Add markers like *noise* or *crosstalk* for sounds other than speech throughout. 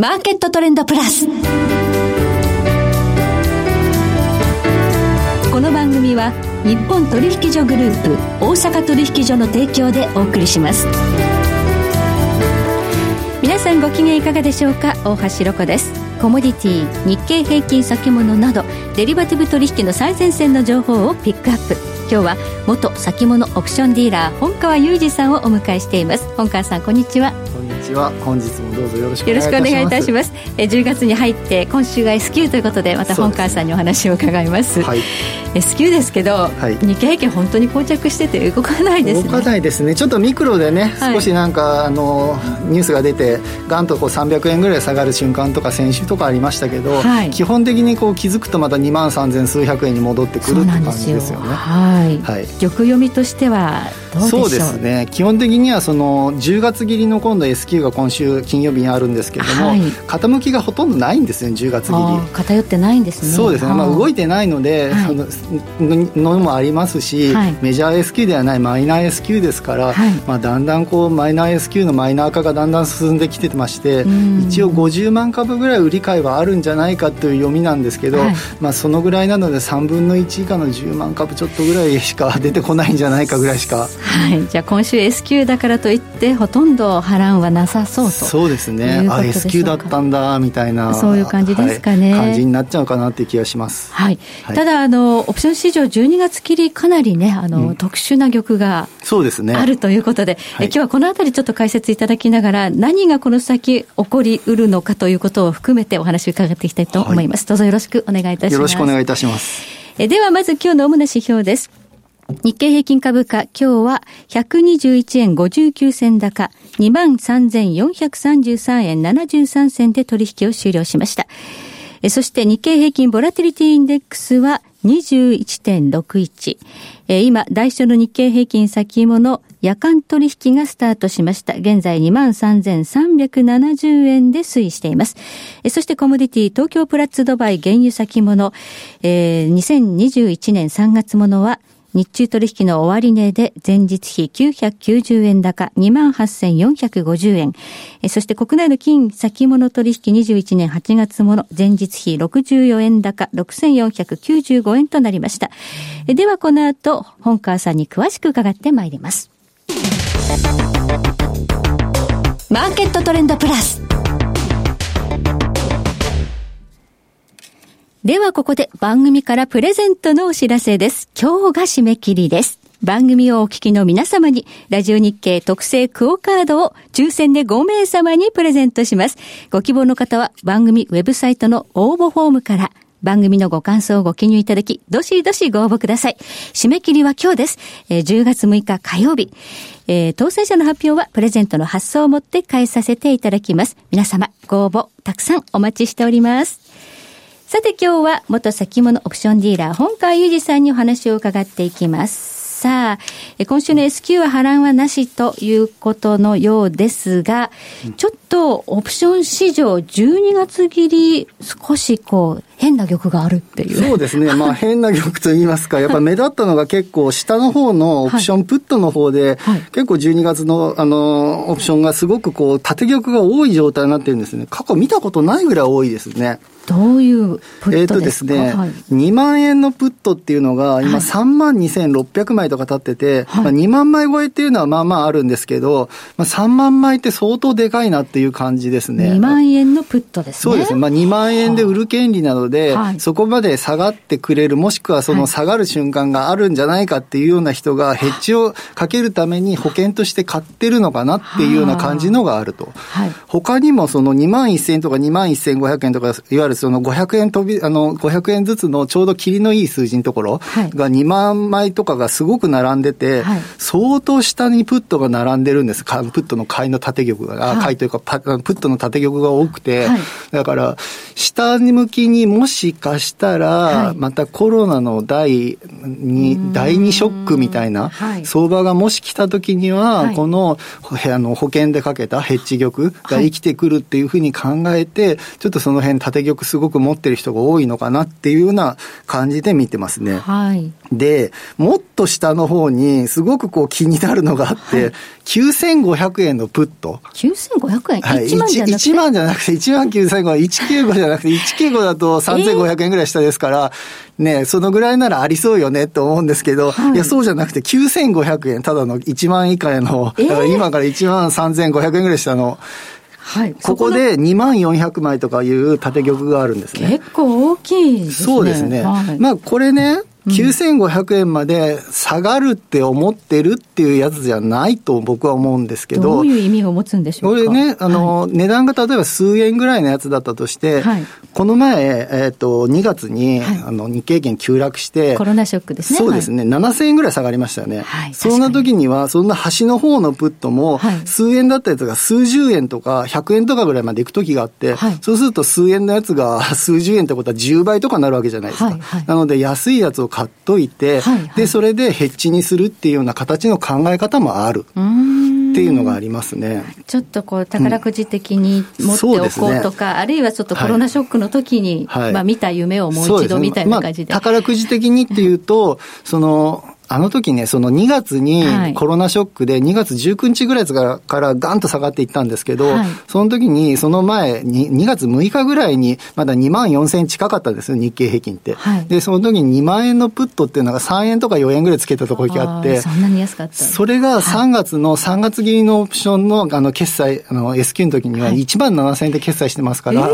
マーケットトレンドプラス。この番組は日本取引所グループ大阪取引所の提供でお送りします。皆さんご機嫌いかがでしょうか？大橋ロコです。コモディティ日経平均先物などデリバティブ取引の最前線の情報をピックアップ。今日は元先物オプションディーラー本川裕二さんをお迎えしています。本川さんこんにちは。ちは。本日もどうぞよろしくお願いいたします。え10月に入って今週が S q ということでまた本川さんにお話を伺います、はい、S q ですけど、はい、日経平均本当に膠着してて動かないですね。動かないですね。ちょっとミクロでね、はい、少しなんかあのニュースが出てガンとこう300円ぐらい下がる瞬間とか先週とかありましたけど、はい、基本的にこう気づくとまた2万3000数百円に戻ってくるって感じですよね。はい、はい、玉読みとしてはそうですね。基本的にはその10月切りの今度 S q が今週金曜日にあるんですけれども、はい、傾きがほとんどないんですね10月切り。偏ってないんですね。そうですね、まあ、動いてないので、はい、ののもありますし、はい、メジャー S q ではないマイナー S q ですから、まあ、だんだんこうマイナー S q のマイナー化がだんだん進んできてまして一応50万株ぐらい売り買いはあるんじゃないかという読みなんですけど、まあ、そのぐらいなので3分の1以下の10万株ちょっとぐらいしか出てこないんじゃないかぐらいしか。はい。じゃあ今週 S q だからといってほとんど波乱はなさそうと。そうですね。あ S q だったんだみたいな。そういう感じですかね、はい、感じになっちゃうかなっていう気がします、はい、はい、ただあのオプション市場12月切りかなりねあの、うん、特殊な玉がそうですね。あるということで、はい、え今日はこのあたりちょっと解説いただきながら何がこの先起こりうるのかということを含めてお話を伺っていきたいと思います、どうぞよろしくお願いいたします。よろしくお願いいたします。えではまず今日の主な指標です日経平均株価、今日は121円59銭高、23,433円73銭で取引を終了しました。そして日経平均ボラティリティインデックスは21.61。今、代償の日経平均先物夜間取引がスタートしました。現在23,370円で推移しています。そしてコモディティ東京プラッツドバイ原油先物、えー、2021年3月ものは日中取引の終値で前日比990円高28,450円。そして国内の金先物取引21年8月もの前日比64円高6,495円となりました。ではこの後、本川さんに詳しく伺ってまいります。マーケットトレンドプラス。ではここで番組からプレゼントのお知らせです。今日が締め切りです。番組をお聞きの皆様に、ラジオ日経特製クオカードを抽選で5名様にプレゼントします。ご希望の方は番組ウェブサイトの応募フォームから、番組のご感想をご記入いただき、どしどしご応募ください。締め切りは今日です。えー、10月6日火曜日。えー、当選者の発表はプレゼントの発送をもって返させていただきます。皆様、ご応募たくさんお待ちしております。さて今日は元先物オプションディーラー本川裕二さんにお話を伺っていきます。さあ、今週の S q は波乱はなしということのようですが、ちょっとオプション市場12月切り少しこう変な玉があるっていう。そうですね。まあ *laughs* 変な玉と言いますか、やっぱ目立ったのが結構下の方のオプションプットの方で、はい、結構12月のあの、オプションがすごくこう縦玉が多い状態になってるんですね。過去見たことないぐらい多いですね。どういうプットですか？えっ、とですね、はい、2万円のプットっていうのが、今3万2600枚とか立ってて、はい、まあ、2万枚超えっていうのはまあまああるんですけど、まあ、3万枚って相当でかいなっていう感じですね。2万円のプットですね。そうですね。まあ、2万円で売る権利なので、はい、そこまで下がってくれる、もしくはその下がる瞬間があるんじゃないかっていうような人が、ヘッジをかけるために保険として買ってるのかなっていうような感じのがあると。はい、他にもその2万1000円とか2万1500円とか、いわゆるその500円飛び、あの、500円ずつのちょうど切りのいい数字のところが2万枚とかがすごく並んでて、はい、相当下にプットが並んでるんです。プットの買いの縦玉が、はい、買いというか、プットの縦玉が多くて、はい、だから、下向きにももしかしたら、またコロナの第2、第2ショックみたいな、相場がもし来た時には、この、あの、保険でかけたヘッジ玉が生きてくるっていうふうに考えて、ちょっとその辺縦玉すごく持ってる人が多いのかなっていうような感じで見てますね。はい。で、もっと下の方に、すごくこう気になるのがあって、はい、9500円のプット。9500円、はい、1万じゃなくて？1, 万じゃなくて、1万9500円、195じゃなくて、195だと3500円ぐらい下ですから、えー、ね、そのぐらいならありそうよねと思うんですけど、はい、いや、そうじゃなくて9500円、ただの1万以下への、えー、今から1万3500円ぐらい下の、はい、ここで2万400枚とかいう縦玉があるんですね。結構大きいですね。そうですね。はい、まあこれね、9500円まで下がるって思ってるっていうやつじゃないと僕は思うんですけど。どういう意味を持つんでしょうか？これね、あの、はい、値段が例えば数円ぐらいのやつだったとして、はい、この前、えっ、ー、と、2月に、はい、あの、日経平均急落して、コロナショックですね。そうですね、7000円ぐらい下がりましたよね。はい、そんな時には、そんな端の方のプットも、数円だったやつが数十円とか100円とかぐらいまで行く時があって、そうすると数円のやつが数十円ってことは10倍とかになるわけじゃないですか。なので、安いやつを買っといて、はいはい、で、それでヘッジにするっていうような形の考え方もある。っていうのがありますね。ちょっとこう宝くじ的に持っておこうとか、うんね、あるいはちょっとコロナショックの時に、はい、まあ見た夢をもう一度みたいな感じで。まあ、宝くじ的にっていうと、そのあの時ね、その2月にコロナショックで2月19日ぐらいからからガンと下がっていったんですけど、はい、その時にその前に2月6日ぐらいにまだ2万4000円近かったんですよ、日経平均って。はい、で、その時に2万円のプットっていうのが3円とか4円ぐらいつけたところがあって、そんなに安かった。それが3月の3月切りのオプションのあの決済、あの S q の時には1万7000円で決済してますから、はい、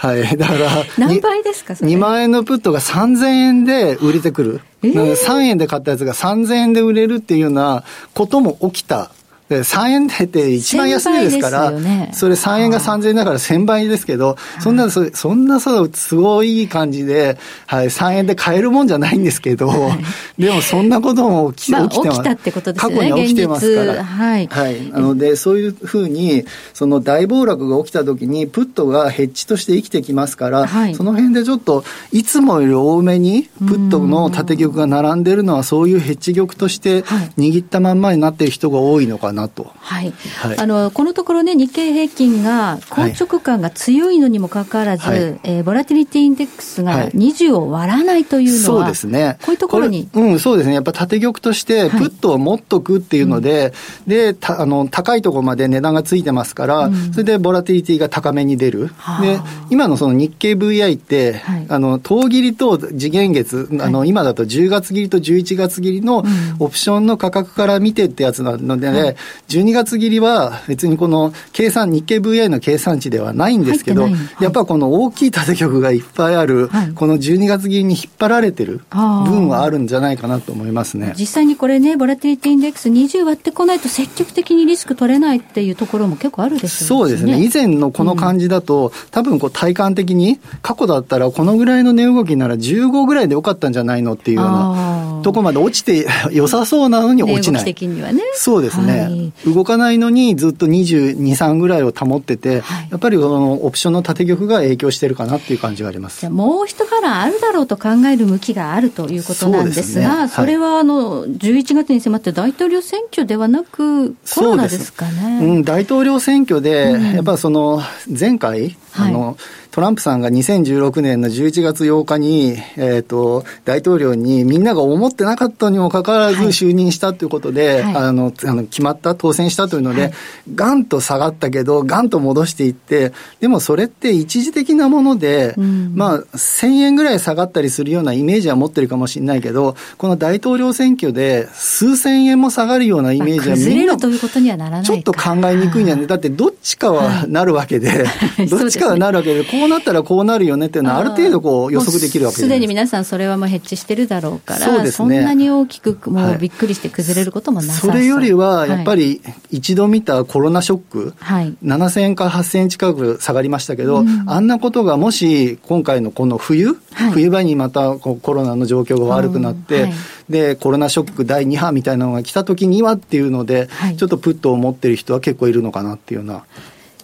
はい、だから、何倍ですか、それ ?2 万円のプットが3000円で売れてくる。えー、3円で買ったやつが3000円で売れるっていうようなことも起きた3円台って一番安いですから、ね、それ3円が3000円だから1000倍ですけど、そんな、そんなそうすごい感じで、はい、3円で買えるもんじゃないんですけど、はい、*laughs* でもそんなことも起き,、まあ、起きてます。ってことですね。過去に起きてますから。はい。はい。なので、そういうふうに、その大暴落が起きた時に、プットがヘッジとして生きてきますから、はい、その辺でちょっと、いつもより多めに、プットの縦玉が並んでるのは、そういうヘッジ玉として握ったまんまになっている人が多いのかなと。はい。はい、あの、このところね、日経平均が硬直感が強いのにもかかわらず、はい、えー、ボラティリティインデックスが20を割らないというのは、そうですね。こういうところに。うん、そうですね。やっぱ縦玉として、プットを持っとくっていうので、うん、で、あの、高いところまで値段がついてますから、うん、それでボラティリティが高めに出る。で、今のその日経 VI って、はい、あの、当切りと次元月、あの、今だと10月切りと11月切りのオプションの価格から見てってやつなので、ね、12 12月切りは別にこの計算、日経 VI の計算値ではないんですけど、はい、やっぱこの大きい縦局がいっぱいある、はい、この12月切りに引っ張られてる分はあるんじゃないかなと思いますね。実際にこれね、ボラティリティインデックス20割ってこないと積極的にリスク取れないっていうところも結構あるでしょう、ね、そうですね。以前のこの感じだと、うん、多分こう体感的に過去だったらこのぐらいの値動きなら15ぐらいでよかったんじゃないのっていうようなとこまで落ちて *laughs* 良さそうなのに落ちない。的にはね。そうですね。はい、動かないのにずっと22、3ぐらいを保ってて、はい、やっぱりそのオプションの縦玉が影響してるかなっていう感じがあります。もう一波乱あるだろうと考える向きがあるということなんですが、そ、ねはい、れはあの11月に迫って大統領選挙ではなく、コロナですかね。ううん、大統領選挙で、やっぱその前回、あの、トランプさんが2016年の11月8日に、えっ、ー、と、大統領にみんなが思ってなかったにもかかわらず就任したということで、はい、あの、あの決まった、当選したというので、はい、ガンと下がったけど、ガンと戻していって、でもそれって一時的なもので、うん、まあ、1000円ぐらい下がったりするようなイメージは持ってるかもしれないけど、この大統領選挙で数千円も下がるようなイメージはみんな、ちょっと考えにくいんじゃない？だってどっちかはなるわけで、どっちかはなるわけで、こうなったらこうなるよねっていうのは、ある程度こう予測できるわけすでに皆さん、それはもうヘッジしてるだろうから、そね、そんなに大きく、もうびっくりして崩れることもなさそう、それよりは、やっぱり一度見たコロナショック、はい、7000円から8000円近く下がりましたけど、うん、あんなことがもし、今回のこの冬、はい、冬場にまたコロナの状況が悪くなって、はい、で、コロナショック第2波みたいなのが来た時にはっていうので、ちょっとプットを持ってる人は結構いるのかなっていうような。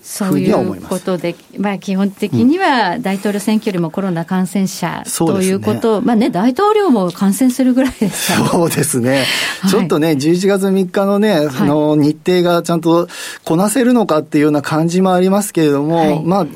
そういうことで、まあ、基本的には大統領選挙よりもコロナ感染者ということ、ね、まあね、大統領も感染するぐらいですかそうですね、はい、ちょっとね、11月3日のね、その日程がちゃんとこなせるのかっていうような感じもありますけれども、はい、まあ、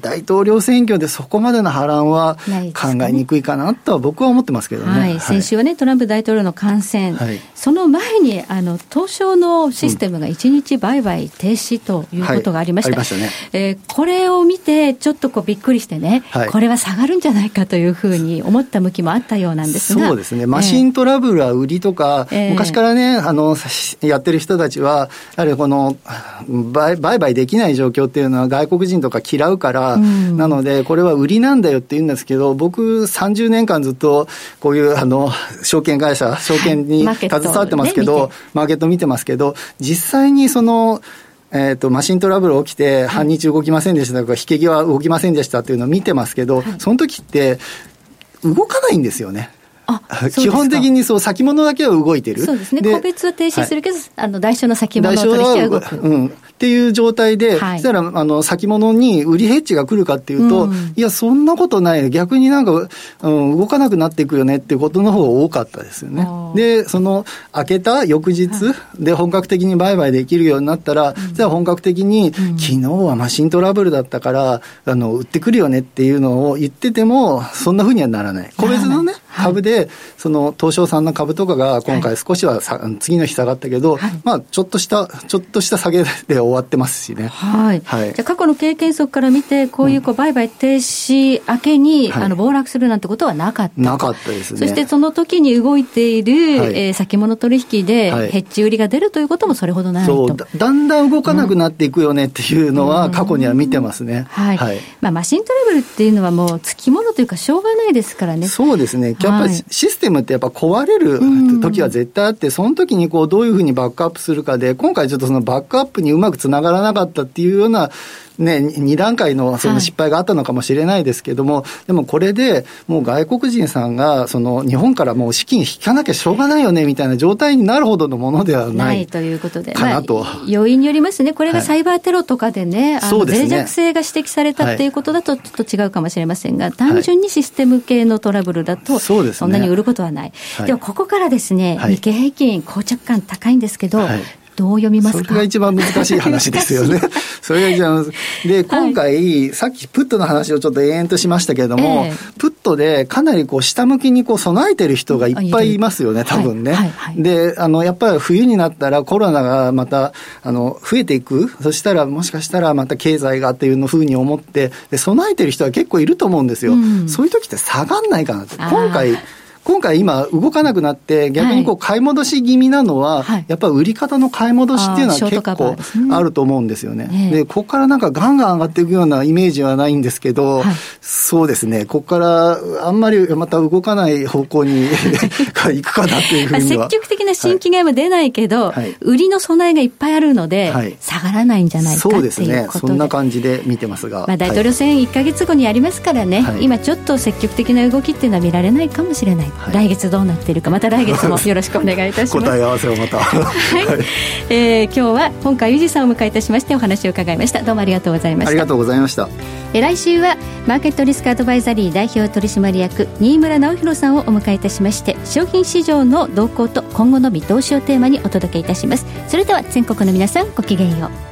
大統領選挙でそこまでの波乱は考えにくいかなとは僕は思ってますけどね。はい、先週はね、トランプ大統領の感染、はい、その前にあの東証のシステムが1日売買停止ということがありました。はい、ね。えー、これを見て、ちょっとこうびっくりしてね、はい、これは下がるんじゃないかというふうに思った向きもあったようなんですが。そうですね、マシントラブルは売りとか、えー、昔からね、あのやってる人たちは、やはりこの売買できない状況っていうのは外国人とか嫌うから、うん、なので、これは売りなんだよって言うんですけど、僕、30年間ずっとこういうあの証券会社、証券に携わってますけど、マーケット見てますけど、実際にその、えーと、マシントラブル起きて、半日動きませんでしたとか、引け際動きませんでしたっていうのを見てますけど、はい、その時って、動かないんですよね。基本的にそう先物だけは動いてる。そうですね。個別は停止するけど、はい、あの代償の先物取引は動く。うん。っていう状態で、はい、そしたら、あの、先物に売りヘッジが来るかっていうと、うん、いや、そんなことない。逆になんか、うん、動かなくなっていくよねっていうことの方が多かったですよね。で、その、開けた翌日で本格的に売買できるようになったら、じゃあ本格的に、昨日はマシントラブルだったから、あの、売ってくるよねっていうのを言ってても、そんなふうにはならない。個別のね、株で、その東証さんの株とかが今回少しはさ、はい、次の日下がったけど、はい、まあちょっとした、ちょっとした下げで終わってますしね。はい。はい、じゃ過去の経験則から見て、こういうこう売買停止明けに、うん、あの暴落するなんてことはなかったなかったですね。そしてその時に動いている、はい、えー、先物取引で、ヘッジ売りが出るということもそれほどないと。そうだ、だんだん動かなくなっていくよねっていうのは、過去には見てますね。はい。はい、まあマシントラブルっていうのはもうつきものというかしょうがないですからね。そうですね。やっぱりシステムってやっぱ壊れる時は絶対あって、その時にこうどういうふうにバックアップするかで、今回ちょっとそのバックアップにうまくつながらなかったっていうようなね、2段階のその失敗があったのかもしれないですけども、はい、でもこれでもう外国人さんが、その日本からもう資金引かなきゃしょうがないよねみたいな状態になるほどのものではないということで、かなと、まあ、要因によりますね、これがサイバーテロとかでね、はい、あの脆弱性が指摘されたっていうことだと、ちょっと違うかもしれませんが、単純にシステム系のトラブルだと、そんなに売ることはない。ででは、ここからですね、日経平均、膠着感高いんですけど、どう読みますか？それが一番難しい話ですよね。*laughs* それが一番、で、今回、はい、さっきプットの話をちょっと延々としましたけれども、えー、プットでかなりこう下向きにこう備えてる人がいっぱいいますよね、多分ね。はいはいはい、で、あの、やっぱり冬になったらコロナがまた、あの、増えていく。そしたらもしかしたらまた経済がっていうのふうに思って、で、備えてる人は結構いると思うんですよ。うん、そういう時って下がんないかなって。今回、今回今動かなくなって、逆にこう買い戻し気味なのは、はい、やっぱり売り方の買い戻しっていうのは結構あると思うんですよね。ねで、ここからなんかガンガン上がっていくようなイメージはないんですけど、はい、そうですね、ここからあんまりまた動かない方向に *laughs* 行くかなっていうふうには。積極的な新規買いも出ないけど、はい、売りの備えがいっぱいあるので、下がらないんじゃないかそうですね、そんな感じで見てますが。まあ、大統領選1か月後にありますからね、今ちょっと積極的な動きっていうのは見られないかもしれない。はい、来月どうなっているかまた来月も *laughs* よろしくお願いいたします。答え合わせをまた。はい、えー、今日は本川裕二さんを迎えいたしましてお話を伺いました。どうもありがとうございました。ありがとうございました。え来週はマーケットリスクアドバイザリー代表取締役新村直弘さんをお迎えいたしまして商品市場の動向と今後の見通しをテーマにお届けいたします。それでは全国の皆さんごきげんよう